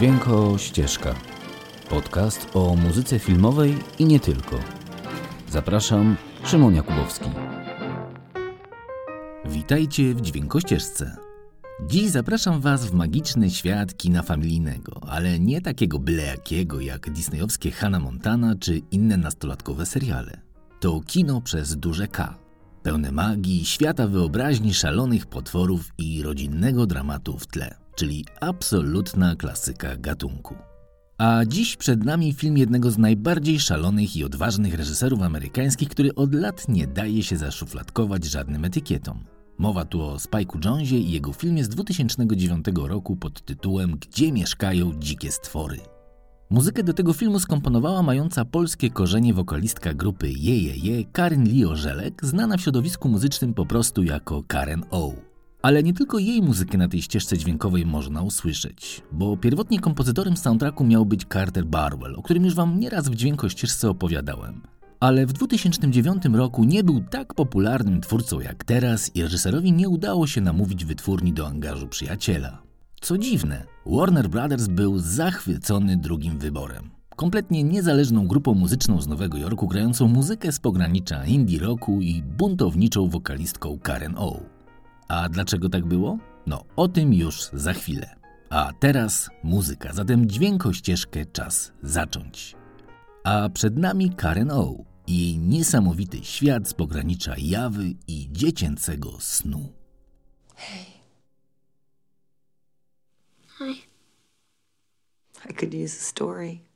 Dźwięko Ścieżka. Podcast o muzyce filmowej i nie tylko. Zapraszam, Szymon Jakubowski. Witajcie w Dźwiękościeżce. Dziś zapraszam Was w magiczny świat kina familijnego, ale nie takiego byle jakiego jak disneyowskie Hannah Montana czy inne nastolatkowe seriale. To kino przez duże K. Pełne magii, świata wyobraźni szalonych potworów i rodzinnego dramatu w tle, czyli absolutna klasyka gatunku. A dziś przed nami film jednego z najbardziej szalonych i odważnych reżyserów amerykańskich, który od lat nie daje się zaszufladkować żadnym etykietom. Mowa tu o Spike'u Jonesie i jego filmie z 2009 roku pod tytułem Gdzie mieszkają dzikie stwory. Muzykę do tego filmu skomponowała mająca polskie korzenie wokalistka grupy Jejeje Karen Lio Żelek, znana w środowisku muzycznym po prostu jako Karen O. Ale nie tylko jej muzykę na tej ścieżce dźwiękowej można usłyszeć, bo pierwotnie kompozytorem soundtracku miał być Carter Barwell, o którym już wam nieraz w dźwiękościeżce opowiadałem. Ale w 2009 roku nie był tak popularnym twórcą jak teraz i reżyserowi nie udało się namówić wytwórni do angażu przyjaciela. Co dziwne, Warner Brothers był zachwycony drugim wyborem. Kompletnie niezależną grupą muzyczną z Nowego Jorku grającą muzykę z pogranicza indie rocku i buntowniczą wokalistką Karen O. A dlaczego tak było? No, o tym już za chwilę. A teraz muzyka, zatem dźwięko ścieżkę czas zacząć. A przed nami Karen O i jej niesamowity świat z pogranicza jawy i dziecięcego snu. Hey. Hi. I could use a story.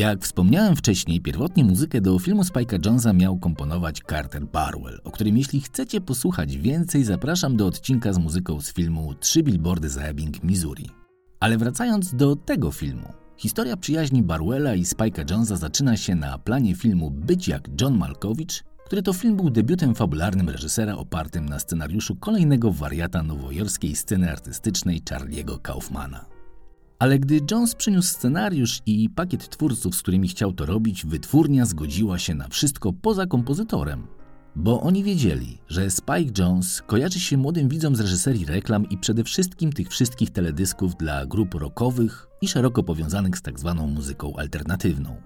Jak wspomniałem wcześniej, pierwotnie muzykę do filmu Spike'a Jonesa miał komponować Carter Barwell, o którym jeśli chcecie posłuchać więcej, zapraszam do odcinka z muzyką z filmu Trzy billboardy za Ebbing, Missouri. Ale wracając do tego filmu. Historia przyjaźni Barwella i Spike'a Jonesa zaczyna się na planie filmu Być jak John Malkowicz, który to film był debiutem fabularnym reżysera opartym na scenariuszu kolejnego wariata nowojorskiej sceny artystycznej Charlie'ego Kaufmana. Ale gdy Jones przyniósł scenariusz i pakiet twórców, z którymi chciał to robić, wytwórnia zgodziła się na wszystko poza kompozytorem. Bo oni wiedzieli, że Spike Jones kojarzy się młodym widzom z reżyserii reklam i przede wszystkim tych wszystkich teledysków dla grup rockowych i szeroko powiązanych z tak zwaną muzyką alternatywną.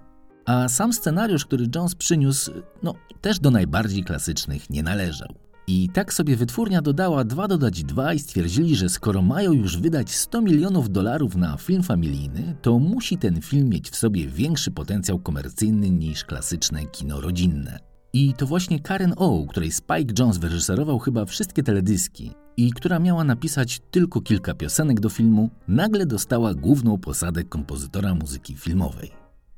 A sam scenariusz, który Jones przyniósł, no też do najbardziej klasycznych nie należał. I tak sobie wytwórnia dodała 2 dodać 2 i stwierdzili, że skoro mają już wydać 100 milionów dolarów na film familijny, to musi ten film mieć w sobie większy potencjał komercyjny niż klasyczne kino rodzinne. I to właśnie Karen O, której Spike Jones wyreżyserował chyba wszystkie teledyski i która miała napisać tylko kilka piosenek do filmu, nagle dostała główną posadę kompozytora muzyki filmowej.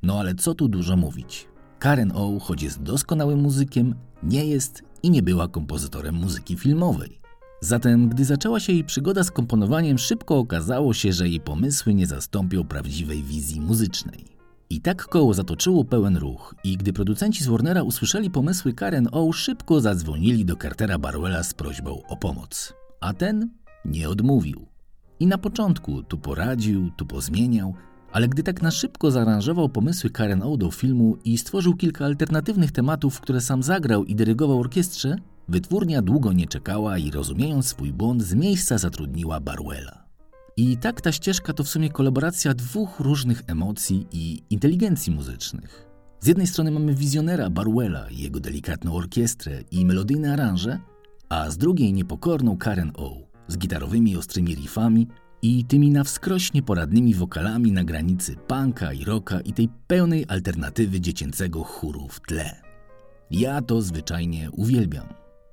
No ale co tu dużo mówić. Karen O, choć jest doskonałym muzykiem, nie jest i nie była kompozytorem muzyki filmowej. Zatem, gdy zaczęła się jej przygoda z komponowaniem, szybko okazało się, że jej pomysły nie zastąpią prawdziwej wizji muzycznej. I tak koło zatoczyło pełen ruch i gdy producenci z Warnera usłyszeli pomysły Karen O, szybko zadzwonili do Cartera Barwella z prośbą o pomoc. A ten nie odmówił. I na początku tu poradził, tu pozmieniał, ale gdy tak na szybko zaaranżował pomysły Karen O do filmu i stworzył kilka alternatywnych tematów, które sam zagrał i dyrygował orkiestrze, wytwórnia długo nie czekała i rozumiejąc swój błąd z miejsca zatrudniła Barwella. I tak ta ścieżka to w sumie kolaboracja dwóch różnych emocji i inteligencji muzycznych. Z jednej strony mamy wizjonera Barwella i jego delikatną orkiestrę i melodyjne aranże, a z drugiej niepokorną Karen O z gitarowymi ostrymi riffami i tymi na wskroś nieporadnymi wokalami na granicy punka i rocka i tej pełnej alternatywy dziecięcego chóru w tle. Ja to zwyczajnie uwielbiam.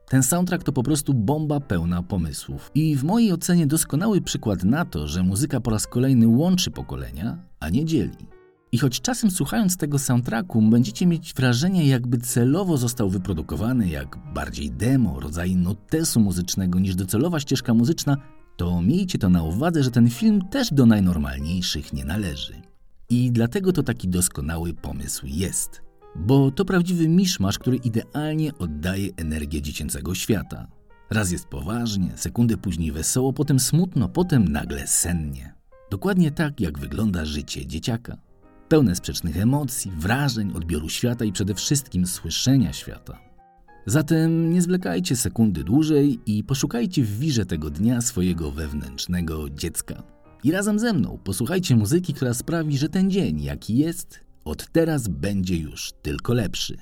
Ten soundtrack to po prostu bomba pełna pomysłów i w mojej ocenie doskonały przykład na to, że muzyka po raz kolejny łączy pokolenia, a nie dzieli. I choć czasem słuchając tego soundtracku będziecie mieć wrażenie, jakby celowo został wyprodukowany jak bardziej demo, rodzaj notesu muzycznego niż docelowa ścieżka muzyczna, to miejcie to na uwadze, że ten film też do najnormalniejszych nie należy. I dlatego to taki doskonały pomysł jest. Bo to prawdziwy miszmasz, który idealnie oddaje energię dziecięcego świata. Raz jest poważnie, sekundę później wesoło, potem smutno, potem nagle sennie. Dokładnie tak, jak wygląda życie dzieciaka. Pełne sprzecznych emocji, wrażeń, odbioru świata i przede wszystkim słyszenia świata. Zatem nie zwlekajcie sekundy dłużej i poszukajcie w wirze tego dnia swojego wewnętrznego dziecka. I razem ze mną posłuchajcie muzyki, która sprawi, że ten dzień, jaki jest, od teraz będzie już tylko lepszy.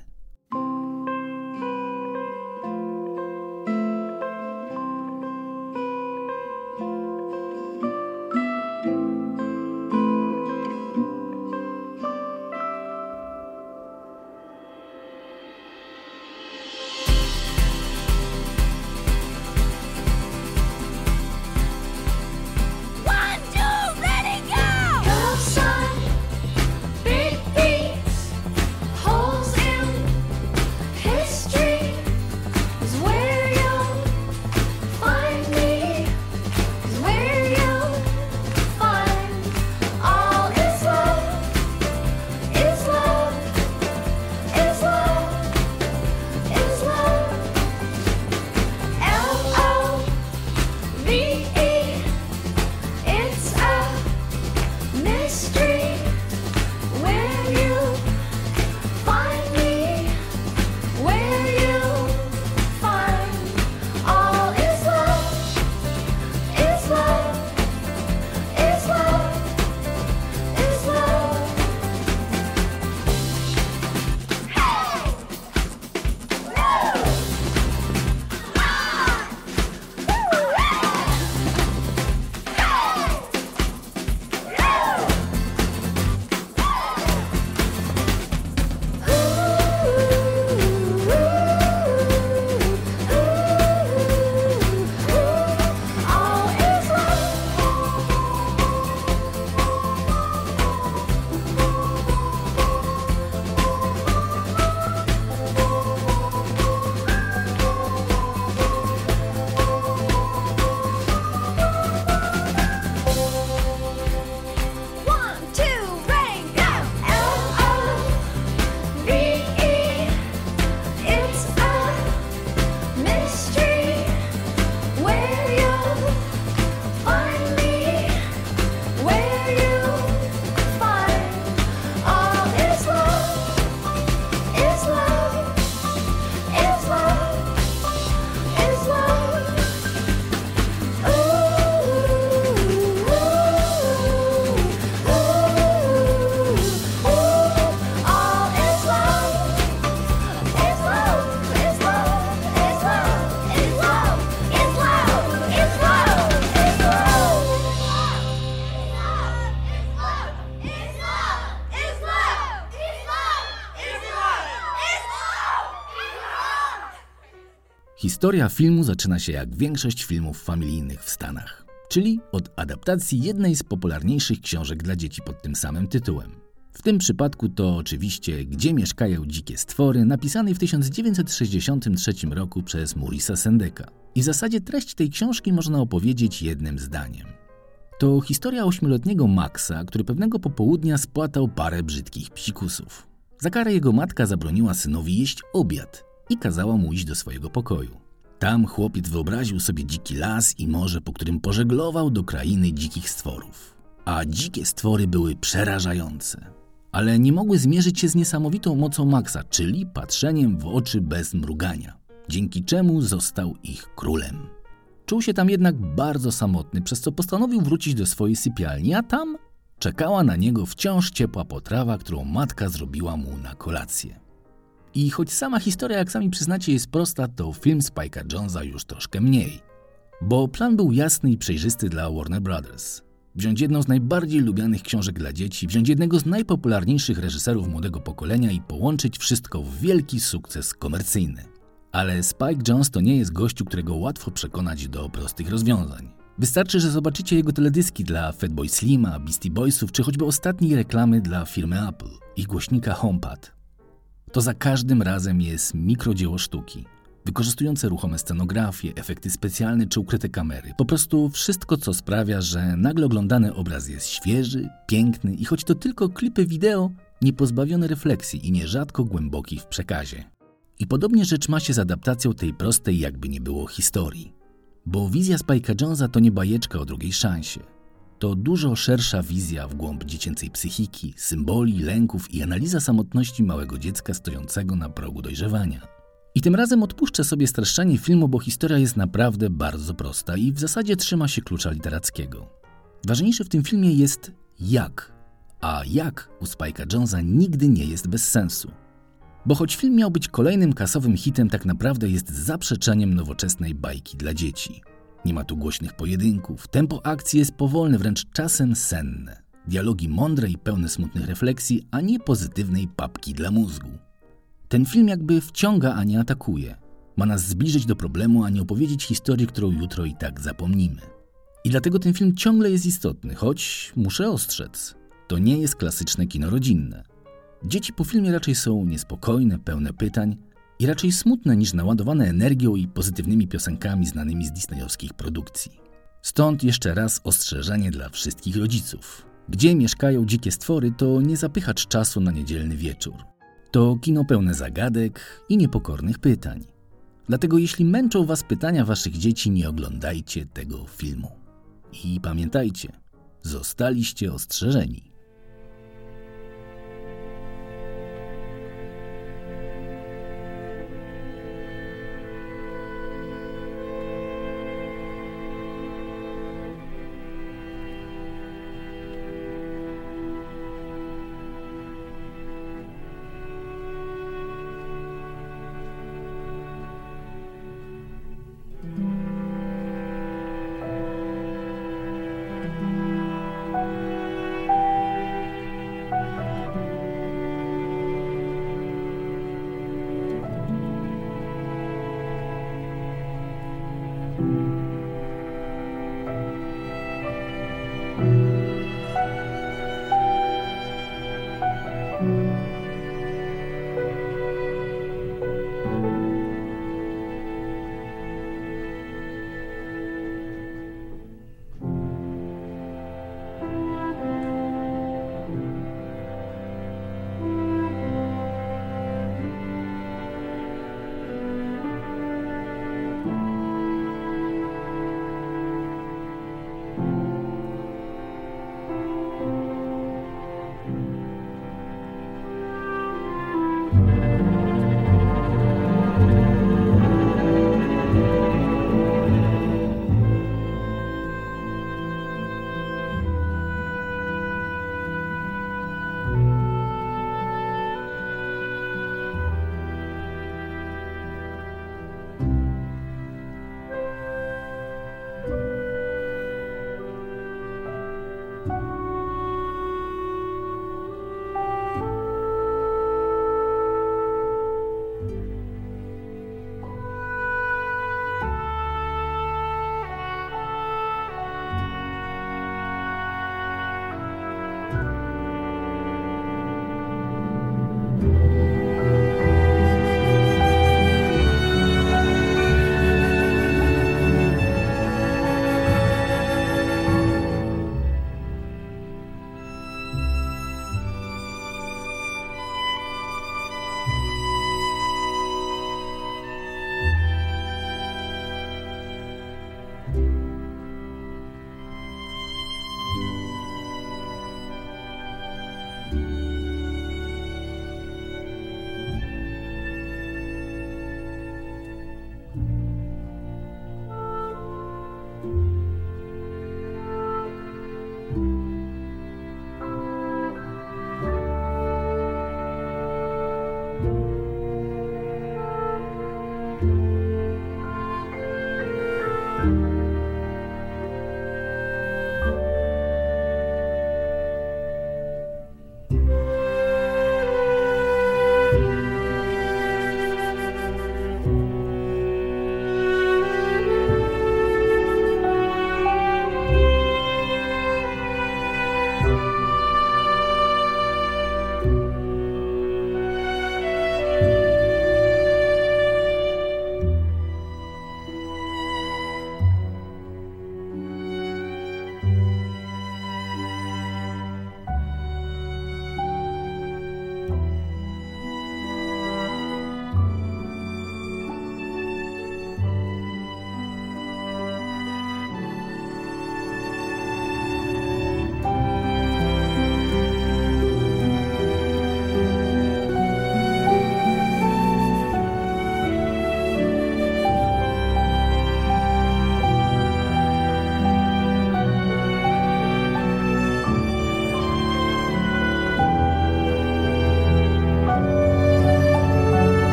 Historia filmu zaczyna się jak większość filmów familijnych w Stanach, czyli od adaptacji jednej z popularniejszych książek dla dzieci pod tym samym tytułem. W tym przypadku to oczywiście Gdzie mieszkają dzikie stwory, napisanej w 1963 roku przez Maurisa Sendeka. I w zasadzie treść tej książki można opowiedzieć jednym zdaniem. To historia ośmioletniego Maxa, który pewnego popołudnia spłatał parę brzydkich psikusów. Za karę jego matka zabroniła synowi jeść obiad i kazała mu iść do swojego pokoju. Tam chłopiec wyobraził sobie dziki las i morze, po którym pożeglował do krainy dzikich stworów. A dzikie stwory były przerażające. Ale nie mogły zmierzyć się z niesamowitą mocą Maxa, czyli patrzeniem w oczy bez mrugania, dzięki czemu został ich królem. Czuł się tam jednak bardzo samotny, przez co postanowił wrócić do swojej sypialni, a tam czekała na niego wciąż ciepła potrawa, którą matka zrobiła mu na kolację. I choć sama historia, jak sami przyznacie, jest prosta, to film Spike'a Jonesa już troszkę mniej. Bo plan był jasny i przejrzysty dla Warner Brothers. Wziąć jedną z najbardziej lubianych książek dla dzieci, wziąć jednego z najpopularniejszych reżyserów młodego pokolenia i połączyć wszystko w wielki sukces komercyjny. Ale Spike Jones to nie jest gościu, którego łatwo przekonać do prostych rozwiązań. Wystarczy, że zobaczycie jego teledyski dla Fatboy Slima, Beastie Boysów, czy choćby ostatniej reklamy dla firmy Apple, ich głośnika HomePad. To za każdym razem jest mikrodzieło sztuki, wykorzystujące ruchome scenografie, efekty specjalne czy ukryte kamery. Po prostu wszystko, co sprawia, że nagle oglądany obraz jest świeży, piękny i choć to tylko klipy wideo, nie pozbawione refleksji i nierzadko głęboki w przekazie. I podobnie rzecz ma się z adaptacją tej prostej, jakby nie było historii. Bo wizja Spike'a Jonesa to nie bajeczka o drugiej szansie. To dużo szersza wizja w głąb dziecięcej psychiki, symboli, lęków i analiza samotności małego dziecka stojącego na progu dojrzewania. I tym razem odpuszczę sobie streszczenie filmu, bo historia jest naprawdę bardzo prosta i w zasadzie trzyma się klucza literackiego. Ważniejsze w tym filmie jest jak, a jak u Spike'a Jonesa nigdy nie jest bez sensu. Bo choć film miał być kolejnym kasowym hitem, tak naprawdę jest zaprzeczeniem nowoczesnej bajki dla dzieci. Nie ma tu głośnych pojedynków, tempo akcji jest powolne, wręcz czasem senne. Dialogi mądre i pełne smutnych refleksji, a nie pozytywnej papki dla mózgu. Ten film jakby wciąga, a nie atakuje. Ma nas zbliżyć do problemu, a nie opowiedzieć historii, którą jutro i tak zapomnimy. I dlatego ten film ciągle jest istotny, choć muszę ostrzec, to nie jest klasyczne kino rodzinne. Dzieci po filmie raczej są niespokojne, pełne pytań i raczej smutne niż naładowane energią i pozytywnymi piosenkami znanymi z disneyowskich produkcji. Stąd jeszcze raz ostrzeżenie dla wszystkich rodziców. Gdzie mieszkają dzikie stwory, to nie zapychacz czasu na niedzielny wieczór. To kino pełne zagadek i niepokornych pytań. Dlatego jeśli męczą Was pytania Waszych dzieci, nie oglądajcie tego filmu. I pamiętajcie, zostaliście ostrzeżeni.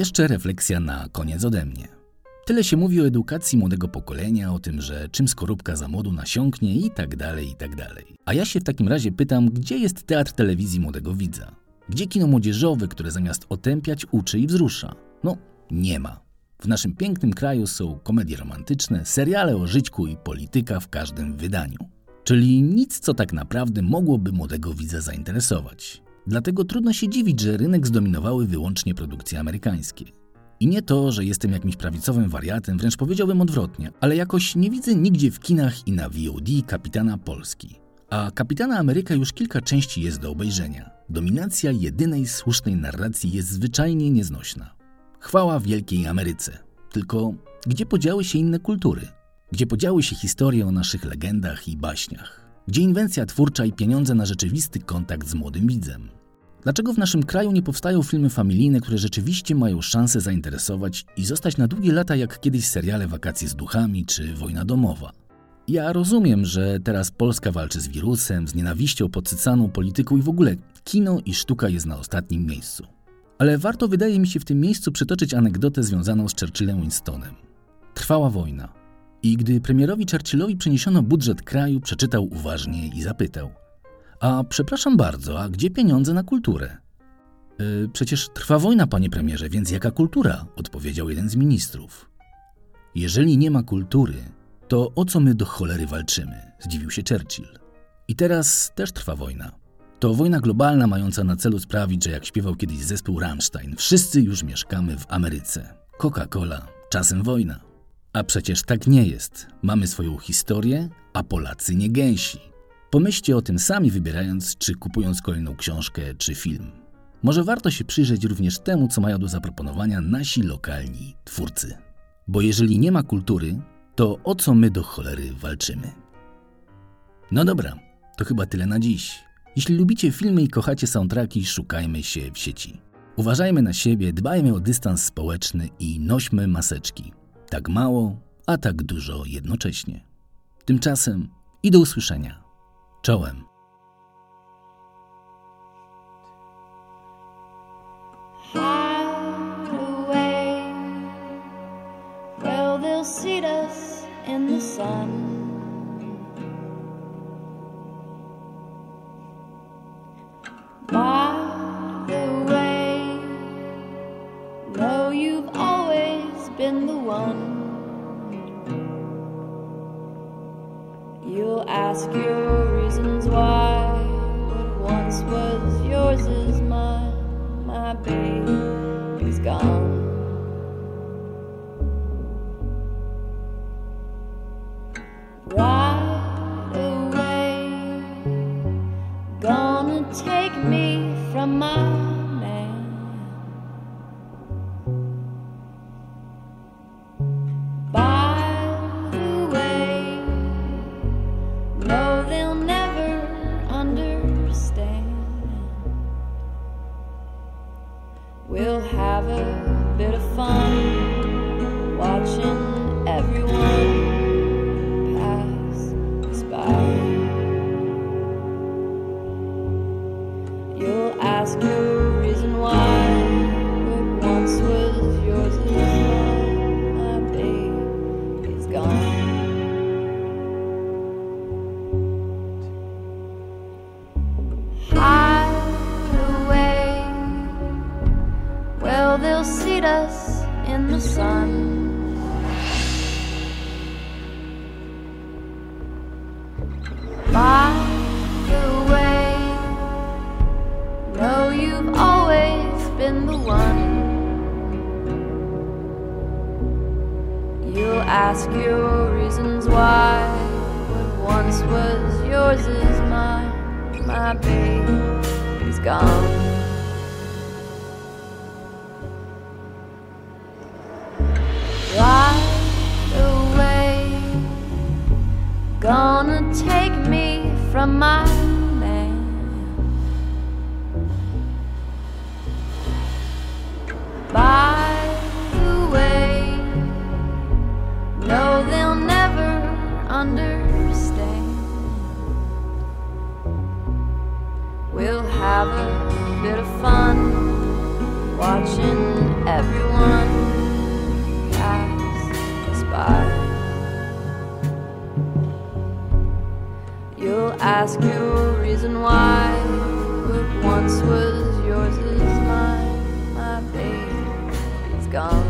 Jeszcze refleksja na koniec ode mnie. Tyle się mówi o edukacji młodego pokolenia, o tym, że czym skorupka za młodu nasiąknie i tak dalej, i tak dalej. A ja się w takim razie pytam, gdzie jest teatr telewizji młodego widza? Gdzie kino młodzieżowe, które zamiast otępiać uczy i wzrusza? No, nie ma. W naszym pięknym kraju są komedie romantyczne, seriale o żyćku i polityka w każdym wydaniu. Czyli nic, co tak naprawdę mogłoby młodego widza zainteresować. Dlatego trudno się dziwić, że rynek zdominowały wyłącznie produkcje amerykańskie. I nie to, że jestem jakimś prawicowym wariatem, wręcz powiedziałbym odwrotnie, ale jakoś nie widzę nigdzie w kinach i na VOD kapitana Polski. A kapitana Ameryka już kilka części jest do obejrzenia. Dominacja jedynej słusznej narracji jest zwyczajnie nieznośna. Chwała Wielkiej Ameryce. Tylko gdzie podziały się inne kultury? Gdzie podziały się historie o naszych legendach i baśniach? Gdzie inwencja twórcza i pieniądze na rzeczywisty kontakt z młodym widzem? Dlaczego w naszym kraju nie powstają filmy familijne, które rzeczywiście mają szansę zainteresować i zostać na długie lata jak kiedyś seriale Wakacje z duchami czy Wojna domowa? Ja rozumiem, że teraz Polska walczy z wirusem, z nienawiścią podsycaną polityką i w ogóle kino i sztuka jest na ostatnim miejscu. Ale warto wydaje mi się w tym miejscu przytoczyć anegdotę związaną z Churchillem Winstonem. Trwała wojna. I gdy premierowi Churchillowi przyniesiono budżet kraju, przeczytał uważnie i zapytał: A przepraszam bardzo, a gdzie pieniądze na kulturę? «Y, przecież trwa wojna, panie premierze, więc jaka kultura? odpowiedział jeden z ministrów. Jeżeli nie ma kultury, to o co my do cholery walczymy? zdziwił się Churchill. I teraz też trwa wojna. To wojna globalna mająca na celu sprawić, że jak śpiewał kiedyś zespół Rammstein, wszyscy już mieszkamy w Ameryce. Coca-Cola, czasem wojna. A przecież tak nie jest. Mamy swoją historię, a Polacy nie gęsi. Pomyślcie o tym sami, wybierając czy kupując kolejną książkę czy film. Może warto się przyjrzeć również temu, co mają do zaproponowania nasi lokalni twórcy. Bo jeżeli nie ma kultury, to o co my do cholery walczymy? No dobra, to chyba tyle na dziś. Jeśli lubicie filmy i kochacie soundtracki, szukajmy się w sieci. Uważajmy na siebie, dbajmy o dystans społeczny i nośmy maseczki. Tak mało, a tak dużo jednocześnie. Tymczasem i do usłyszenia. Czołem. hide been the one. You'll ask your reasons why what once was yours is mine, my babe. This was yours is mine. My baby's gone. Right away, gonna take me from my ask you a reason why what once was yours is mine. My baby, it's gone.